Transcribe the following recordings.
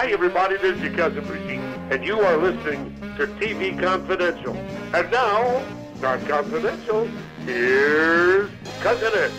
Hi, everybody. This is your cousin Brigitte, and you are listening to TV Confidential. And now, not confidential. Here's Cousin Ed.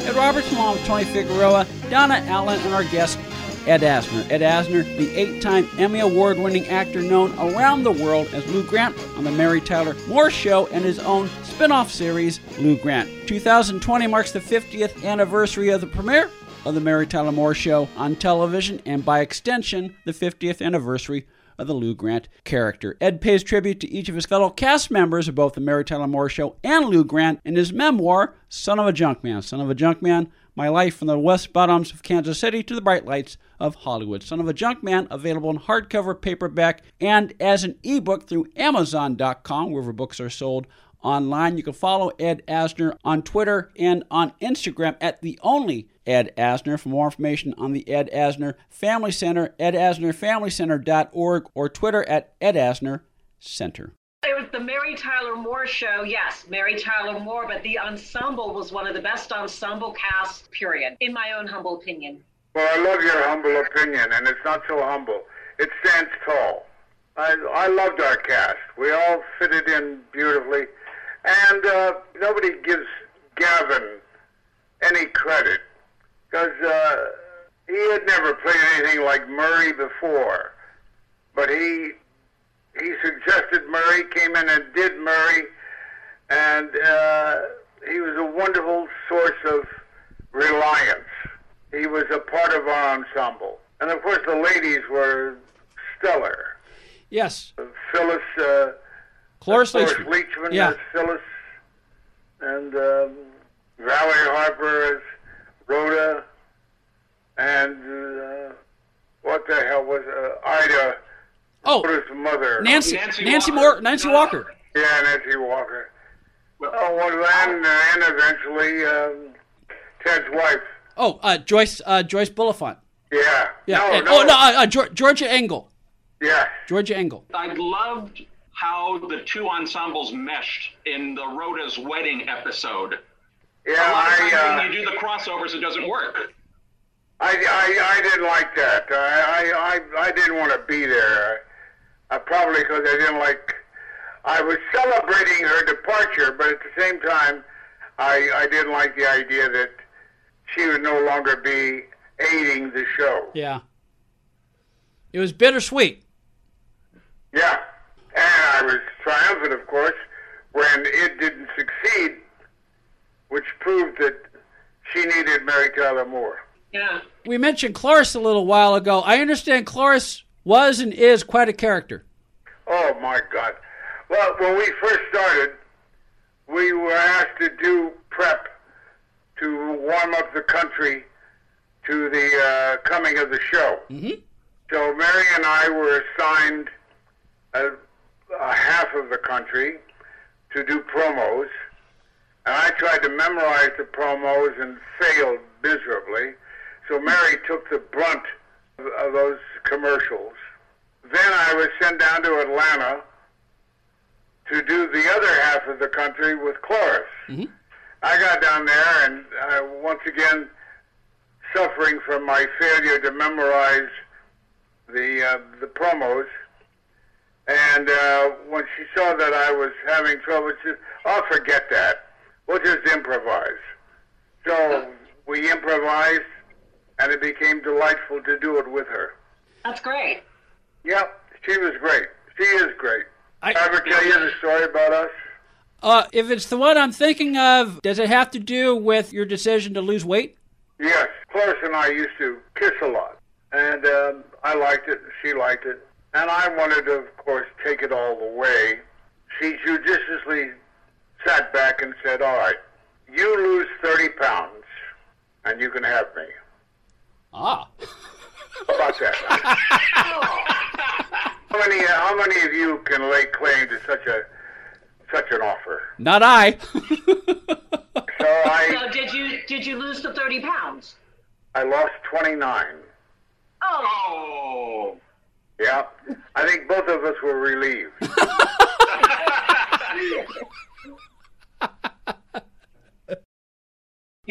Ed Roberts, along with Tony Figueroa, Donna Allen, and our guest, Ed Asner. Ed Asner, the eight time Emmy Award winning actor known around the world as Lou Grant on The Mary Tyler Moore Show and his own spin off series, Lou Grant. 2020 marks the 50th anniversary of the premiere of The Mary Tyler Moore Show on television, and by extension, the 50th anniversary of the Lou Grant character. Ed pays tribute to each of his fellow cast members of both The Mary Tyler Moore Show and Lou Grant in his memoir, Son of a Junkman. Son of a Junkman, My Life from the West Bottoms of Kansas City to the Bright Lights of Hollywood. Son of a Junkman, available in hardcover, paperback, and as an ebook through Amazon.com, wherever books are sold online. You can follow Ed Asner on Twitter and on Instagram at the only Ed Asner. For more information on the Ed Asner Family Center, edasnerfamilycenter.org or Twitter at Ed Asner Center. It was the Mary Tyler Moore show. Yes, Mary Tyler Moore, but the ensemble was one of the best ensemble casts, period, in my own humble opinion. Well, I love your humble opinion, and it's not so humble. It stands tall. I, I loved our cast. We all fitted in beautifully, and uh, nobody gives Gavin any credit because uh, he had never played anything like Murray before. But he he suggested Murray, came in and did Murray, and uh, he was a wonderful source of reliance. He was a part of our ensemble. And of course, the ladies were stellar. Yes. Phyllis, uh, Cloris Leachman. Leachman Yeah. as Phyllis, and um, Valerie Harper as Rhoda, and uh, what the hell was uh, Ida, Oh, Rhoda's mother? Nancy. Nancy Nancy Walker. Moore. Nancy Walker. Yeah, Nancy Walker. Well- oh, well, and, and eventually um, Ted's wife. Oh, uh, Joyce. Uh, Joyce Bulifant. Yeah. Yeah. No, and- no. Oh no, uh, uh, Georgia Engel. Yeah. Georgia Engel. I loved how the two ensembles meshed in the Rhoda's wedding episode. Yeah, A lot of times I, uh, when you do the crossovers, it doesn't work. I, I, I didn't like that. I, I, I, I didn't want to be there. Uh, probably because I didn't like. I was celebrating her departure, but at the same time, I, I didn't like the idea that she would no longer be aiding the show. Yeah. It was bittersweet. Yeah, and I was triumphant, of course, when it didn't succeed, which proved that she needed Mary Tyler Moore. Yeah. We mentioned Cloris a little while ago. I understand Cloris was and is quite a character. Oh my God! Well, when we first started, we were asked to do prep to warm up the country to the uh, coming of the show. Mhm. So Mary and I were assigned a, a half of the country to do promos, and I tried to memorize the promos and failed miserably. So Mary took the brunt of, of those commercials. Then I was sent down to Atlanta to do the other half of the country with Cloris. I got down there and uh, once again suffering from my failure to memorize the uh, the promos. And uh, when she saw that I was having trouble, she said, "Oh, forget that. We'll just improvise." So we improvised, and it became delightful to do it with her. That's great. Yep, she was great. She is great. I- ever tell you the story about us? Uh, if it's the one I'm thinking of, does it have to do with your decision to lose weight? Yes, Cloris and I used to kiss a lot, and um, I liked it. She liked it, and I wanted to, of course, take it all the way. She judiciously sat back and said, "All right, you lose thirty pounds, and you can have me." Ah. How about that? how many? Uh, how many of you can lay claim to such a such an offer? Not I. So I So did you did you lose the thirty pounds? I lost twenty nine. Oh, Oh, Yeah, I think both of us were relieved.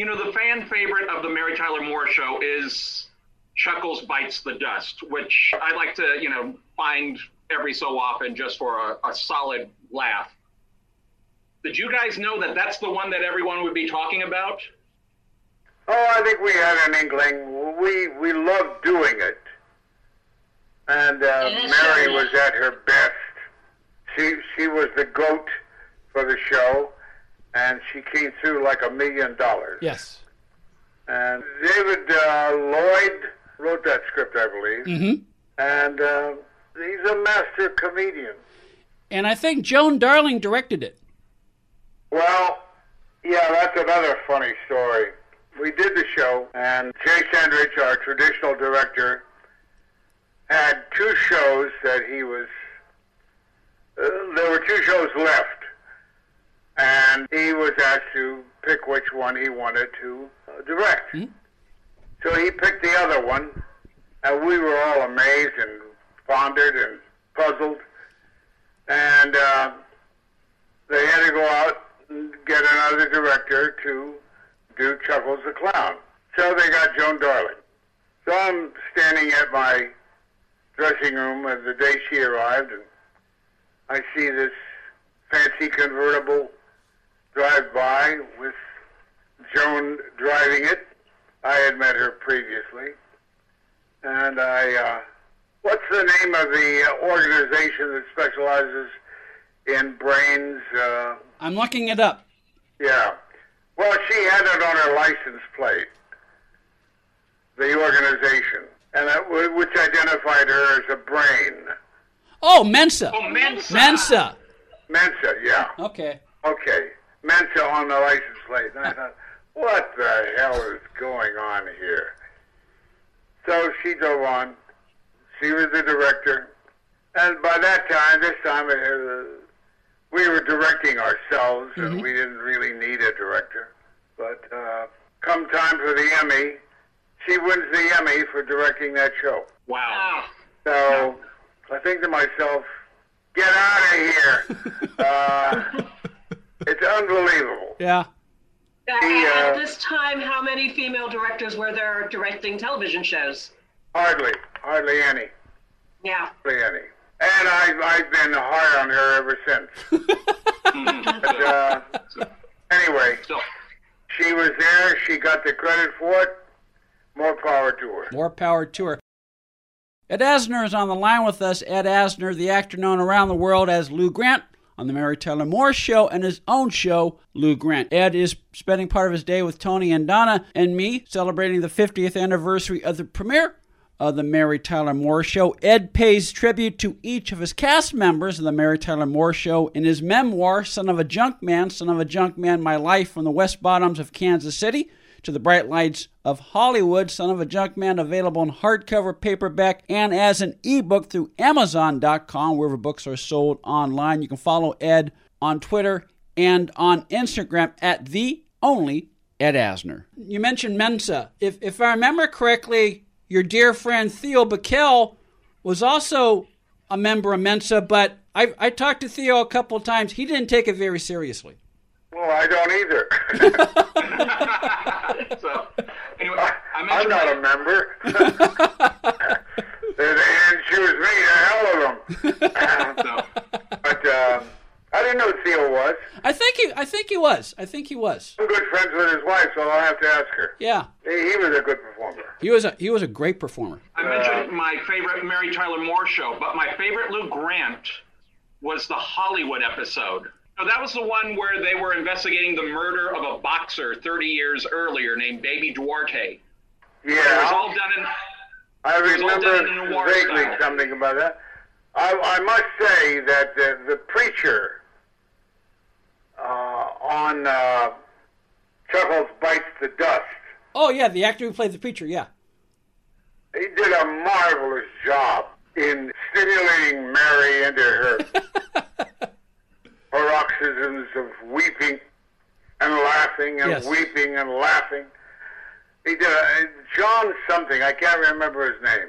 You know, the fan favorite of the Mary Tyler Moore show is Chuckles Bites the Dust, which I like to, you know, find every so often just for a, a solid laugh. Did you guys know that that's the one that everyone would be talking about? Oh, I think we had an inkling. We we loved doing it, and uh, Mary was at her best. She she was the goat for the show, and she came through like a million dollars. Yes. And David uh, Lloyd wrote that script, I believe, Mm-hmm. and uh, he's a master comedian. And I think Joan Darling directed it. Well, yeah, that's another funny story. We did the show, and Jay Sandrich, our traditional director, had two shows that he was. Uh, there were two shows left, and he was asked to pick which one he wanted to uh, direct. So he picked the other one, and we were all amazed and pondered and puzzled. And uh, they had to go out and get another director to do Chuckles the Clown. So they got Joan Darling. So I'm standing at my dressing room the day she arrived, and I see this fancy convertible drive by with Joan driving it. I had met her previously. And I, uh, what's the name of the uh, organization that specializes in brains? Uh, I'm looking it up. yeah. Well, she had it on her license plate, the organization, and that, which identified her as a brain. Oh, Mensa. Oh, Mensa. Mensa. Mensa, yeah. Okay. Okay. Mensa on the license plate. And I thought, what the hell is going on here? So she drove on. She was the director. And by that time, this time, uh, we were directing ourselves, and we didn't really need a director. But uh, come time for the Emmy, she wins the Emmy for directing that show. Wow. So I think to myself, get out of here. uh, it's unbelievable. Yeah. Uh, At uh, this time, how many female directors were there directing television shows? Hardly, hardly any, Yeah. hardly any. And I, I've been hard on her ever since. But, uh, anyway, So, she was there. She got the credit for it. More power to her. More power to her. Ed Asner is on the line with us. Ed Asner, the actor known around the world as Lou Grant on the Mary Tyler Moore Show and his own show, Lou Grant. Ed is spending part of his day with Tony and Donna and me celebrating the 50th anniversary of the premiere of the Mary Tyler Moore Show. Ed pays tribute to each of his cast members of the Mary Tyler Moore Show in his memoir, Son of a Junk Man, Son of a Junk Man, My Life from the West Bottoms of Kansas City to the bright lights of Hollywood, Son of a Junk Man, available in hardcover, paperback, and as an ebook through Amazon.com, wherever books are sold online. You can follow Ed on Twitter and on Instagram at the only Ed Asner. You mentioned Mensa. If if I remember correctly, your dear friend Theo Bikel was also a member of Mensa, but I, I talked to Theo a couple times. He didn't take it very seriously. Well, I don't either. so anyway, I I'm mentioned not a member. they didn't choose me. The hell of them. so, but uh, I didn't know who Theo was. I think he I think he was. I think he was. I'm good friends with his wife, so I'll have to ask her. Yeah. He, he was a good performer. He was a he was a great performer. I mentioned my favorite Mary Tyler Moore show, but my favorite Lou Grant was the Hollywood episode. So that was the one where they were investigating the murder of a boxer 30 years earlier named Baby Duarte. Yeah. It was all done in I was all done in remember vaguely style. something about that. I, I must say that the, the preacher uh, on uh, Chuckles Bites the Dust, Oh yeah, the actor who played the preacher. Yeah. he did a marvelous job in stimulating Mary into her paroxysms of weeping and laughing and Yes. weeping and laughing. He did a, John something, I can't remember his name,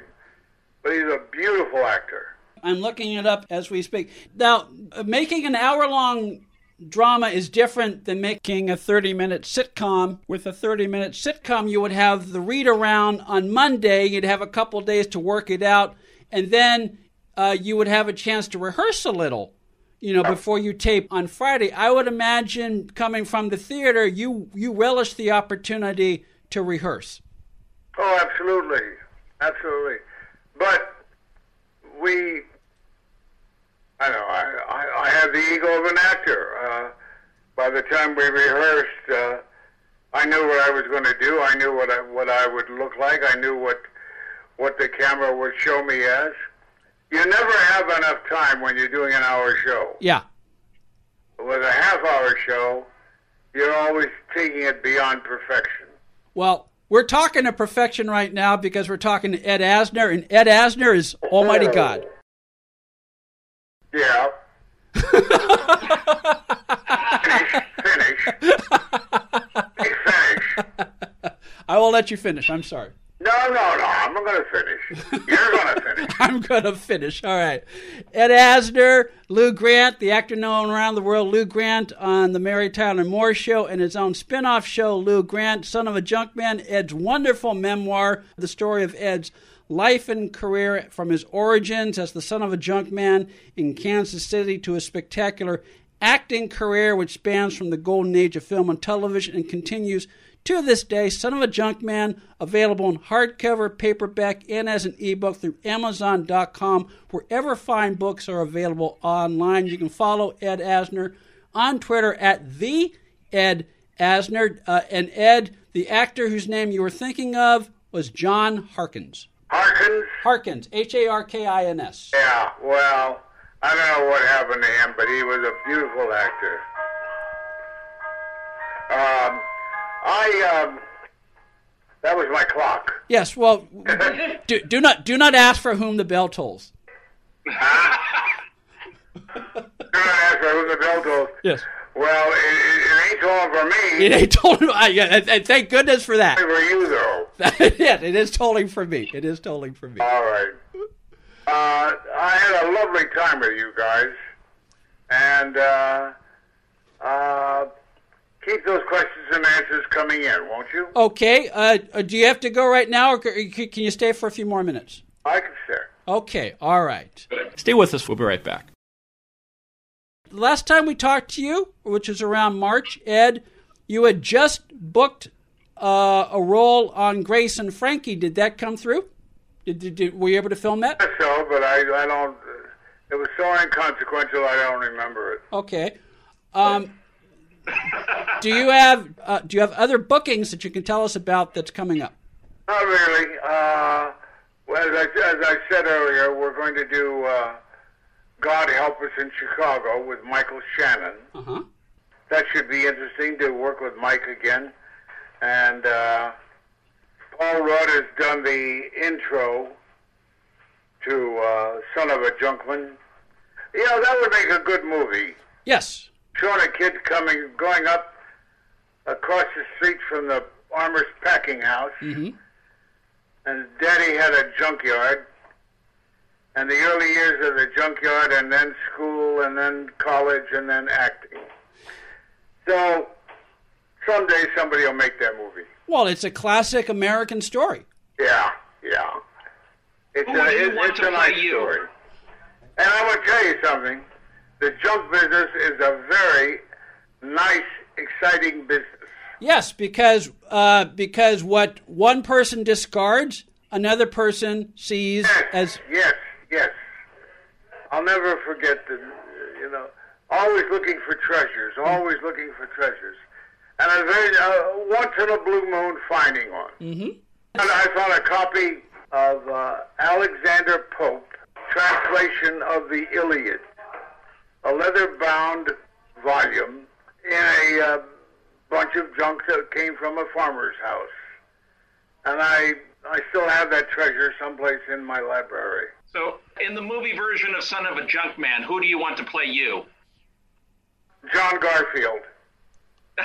but he's a beautiful actor. I'm looking it up as we speak. Now, making an hour long drama is different than making a 30 minute sitcom. With a 30 minute sitcom, you would have the read around on Monday, you'd have a couple days to work it out, and then uh, you would have a chance to rehearse a little. You know, before you tape on Friday, I would imagine coming from the theater, you you relish the opportunity to rehearse. Oh, absolutely, absolutely. But we, I know, I, I, I have the ego of an actor. Uh, by the time we rehearsed, uh, I knew what I was going to do. I knew what I, what I would look like. I knew what what the camera would show me as. You never have enough time when you're doing an hour show. Yeah. With a half hour show, you're always taking it beyond perfection. Well, we're talking to perfection right now because we're talking to Ed Asner, and Ed Asner is Almighty God. Yeah. finish. Finish. finish. I will let you finish. I'm sorry. No, no, no. I'm not going to finish. You're going to finish. I'm going to finish. All right. Ed Asner, Lou Grant, the actor known around the world, Lou Grant on the Mary Tyler Moore Show and his own spin off show, Lou Grant, Son of a Junkman, Ed's wonderful memoir, the story of Ed's life and career from his origins as the son of a junkman in Kansas City to his spectacular acting career, which spans from the golden age of film and television and continues to this day, Son of a Junkman, available in hardcover, paperback, and as an ebook through Amazon.com, wherever fine books are available online. You can follow Ed Asner on Twitter at the Ed Asner. Uh, and Ed, the actor whose name you were thinking of was John Harkins. Harkins? Harkins, H A R K I N S. Yeah, well, I don't know what happened to him, but he was a beautiful actor. Um, I um, that was my clock. Yes, well, do, do not do not ask for whom the bell tolls. do not ask for who the bell tolls. Yes. Well, it, it, it ain't tolling for me. It ain't tolling. I, yeah, and thank goodness for that. for you though. yeah, it is tolling for me. It is tolling for me. All right. Uh, I had a lovely time with you guys, and uh, uh, keep those questions and answers coming in, won't you? Okay. Uh, uh, do you have to go right now, or c- c- can you stay for a few more minutes? I can stay. Okay. All right. Stay with us. We'll be right back. The last time we talked to you, which was around March, Ed, you had just booked uh, a role on Grace and Frankie. Did that come through? Did, did, did were you able to film that? So, but I, I don't. It was so inconsequential. I don't remember it. Okay. Um, do you have uh, do you have other bookings that you can tell us about that's coming up? Not really. Uh, well, as I, as I said earlier, we're going to do uh, God Help Us in Chicago with Michael Shannon. Uh huh. That should be interesting to work with Mike again. And uh, Paul Rudd has done the intro to uh, Son of a Junkman. You know, that would make a good movie. Yes. Showing a kid coming, going up across the street from the Armour's packing house, Mm-hmm. and daddy had a junkyard, and the early years of the junkyard, and then school, and then college, and then acting. So someday somebody will make that movie. Well, it's a classic American story. Yeah, yeah. It's Who a, would you it- want it's to a nice play you? story. And I'm going to tell you something. The junk business is a very nice, exciting business. Yes, because uh, because what one person discards, another person sees Yes, as yes, yes. I'll never forget the, you know, always looking for treasures, always looking for treasures, and a very uh, once in a blue moon finding one. Mhm. And I found a copy of uh, Alexander Pope translation of the Iliad, a leather-bound volume in a uh, bunch of junk that came from a farmer's house, and I I still have that treasure someplace in my library. So, in the movie version of Son of a Junk Man, who do you want to play you? John Garfield.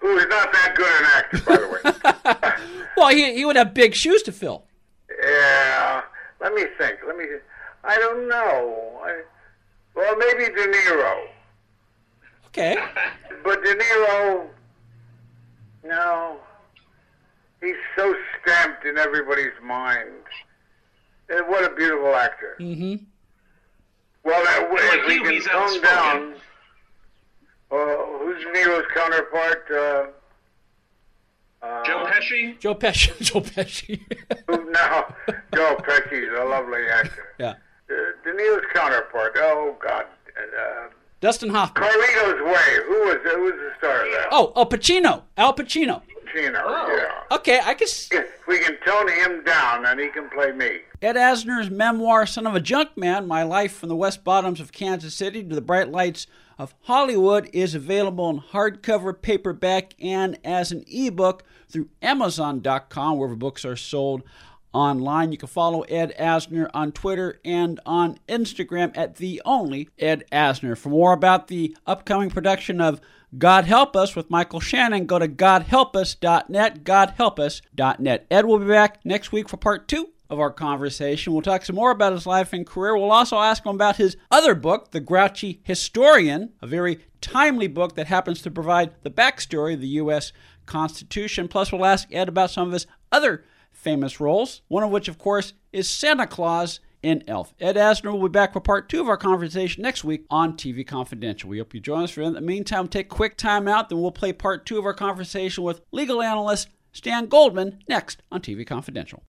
Who is not that good an actor, by the way. well, he he would have big shoes to fill. Yeah. Let me think. Let me. I don't know. I, well, maybe De Niro. Okay. But De Niro, no. He's so stamped in everybody's mind. And what a beautiful actor. Mm-hmm. Well, that, Like if we can he's tone down, uh, who's De Niro's counterpart? Uh, uh, Joe Pesci. Joe Pesci. Joe Pesci. who- No, Joe Pesci's a lovely actor. yeah. Uh, De Niro's counterpart. Oh God, uh, Dustin Hoffman. Carlito's Way. Who was who was the star of that? Oh, Al Pacino. Al Pacino. Chino. Oh. Yeah. Okay, I can. If we can tone him down, then he can play me. Ed Asner's memoir, Son of a Junk Man My Life from the West Bottoms of Kansas City to the Bright Lights of Hollywood, is available in hardcover, paperback, and as an ebook through Amazon.com, wherever books are sold online. You can follow Ed Asner on Twitter and on Instagram at the only Ed Asner. For more about the upcoming production of God Help Us with Michael Shannon, go to godhelpus.net, godhelpus.net. Ed will be back next week for part two of our conversation. We'll talk some more about his life and career. We'll also ask him about his other book, The Grouchy Historian, a very timely book that happens to provide the backstory of the U.S. Constitution. Plus, we'll ask Ed about some of his other famous roles, one of which, of course, is Santa Claus in Elf. Ed Asner will be back for part two of our conversation next week on TV Confidential. We hope you join us for. In the meantime, take a quick time out, then we'll play part two of our conversation with legal analyst Stan Goldman next on TV Confidential.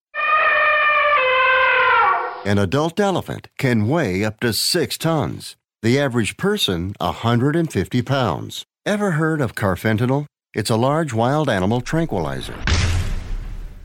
An adult elephant can weigh up to six tons. The average person, 150 pounds. Ever heard of carfentanil? It's a large wild animal tranquilizer.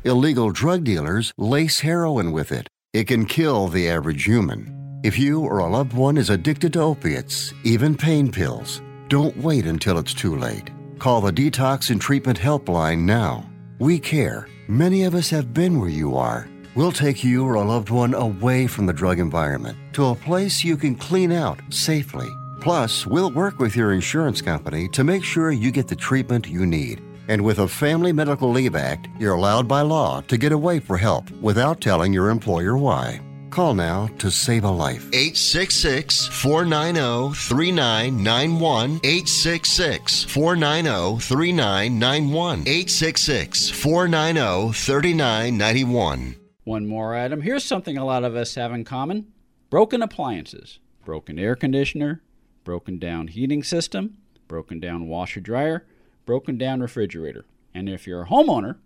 Illegal drug dealers lace heroin with it. It can kill the average human. If you or a loved one is addicted to opiates, even pain pills, don't wait until it's too late. Call the Detox and Treatment Helpline now. We care. Many of us have been where you are. We'll take you or a loved one away from the drug environment to a place you can clean out safely. Plus, we'll work with your insurance company to make sure you get the treatment you need. And with a Family Medical Leave Act, you're allowed by law to get away for help without telling your employer why. Call now to save a life. 866 490 3991. 866 490 3991. 866 490 3991. One more item. Here's something a lot of us have in common broken appliances, broken air conditioner, broken down heating system, broken down washer dryer, broken down refrigerator. And if you're a homeowner,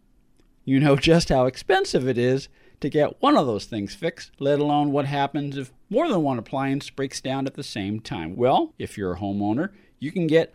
you know just how expensive it is to get one of those things fixed, let alone what happens if more than one appliance breaks down at the same time. Well, if you're a homeowner, you can get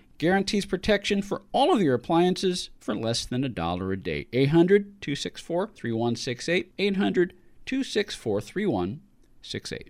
guarantees protection for all of your appliances for less than a dollar a day. 800 264 3168. 800 264 3168.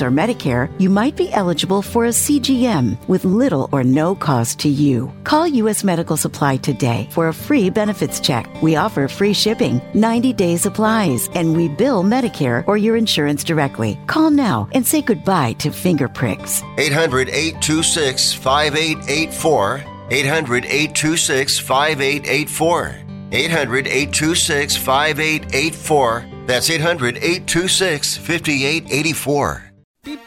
or Medicare, you might be eligible for a CGM with little or no cost to you. Call U.S. Medical Supply today for a free benefits check. We offer free shipping, 90 day supplies, and we bill Medicare or your insurance directly. Call now and say goodbye to finger pricks. 800 826 5884. 800 826 5884. 800 826 5884. That's 800 826 5884.